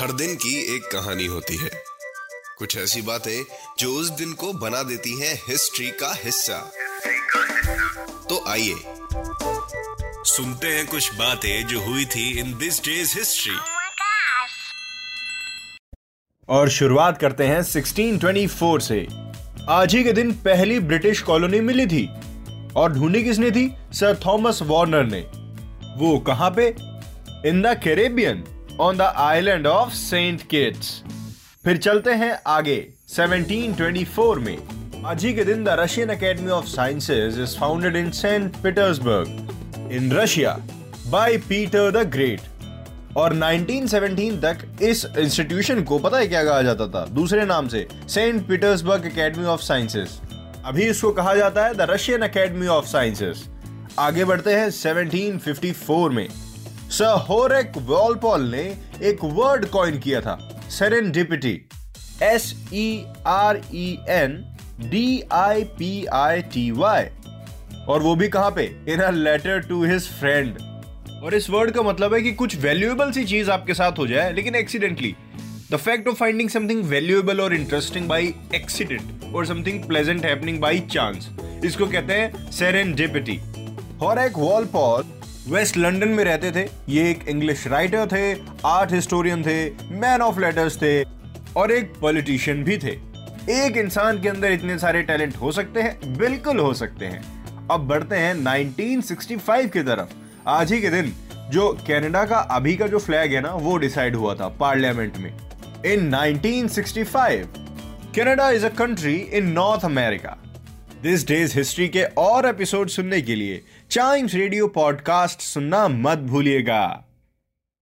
हर दिन की एक कहानी होती है। कुछ ऐसी बातें जो उस दिन को बना देती हैं हिस्ट्री का हिस्सा। तो आइए सुनते हैं कुछ बातें जो हुई थी इन दिस डेज़ हिस्ट्री. और शुरुआत करते हैं 1624 से। आज ही के दिन पहली ब्रिटिश कॉलोनी मिली थी। और ढूंढी किसने थी? सर थॉमस वार्नर ने। वो कहाँ पे? In the Caribbean. On the island of Saint Kitts फिर चलते हैं आगे 1724 में। आज ही के दिन the Russian Academy of Sciences is founded in Saint Petersburg in Russia by Peter the Great और 1917 तक इस इंस्टीट्यूशन को पता है क्या कहा जाता था? दूसरे नाम से Saint Petersburg academy of sciences अभी इसको कहा जाता है the Russian academy of sciences आगे बढ़ते हैं 1754 में। सर होरेक वॉलपॉल ने एक वर्ड कॉइन किया था serendipity S E R E N D I P I T Y और वो भी कहाँ पे? In a letter to his friend और इस वर्ड का मतलब है कि कुछ वैल्यूएबल सी चीज़ आपके साथ हो जाए, लेकिन accidentally the fact of finding something valuable और इंटरेस्टिंग बाई एक्सीडेंट और something pleasant happening by chance इसको कहते हैं serendipity Horace Walpole west London में रहते थे। ये एक इंग्लिश राइटर थे आर्ट हिस्टोरियन थे मैन ऑफ़ लेटर्स थे और एक पॉलिटिशियन भी थे। एक इंसान के अंदर इतने सारे टैलेंट हो सकते हैं, बिल्कुल हो सकते हैं। अब बढ़ते हैं 1965 की तरफ़। आज ही के दिन जो कनाडा का अभी का जो फ्लैग है ना, वो डिसाइड हुआ था पार्लियामेंट में। In 1965 Canada is a country in north America this days history के और एपिसोड सुनने के लिए चाइम्स रेडियो पॉडकास्ट सुनना मत भूलिएगा।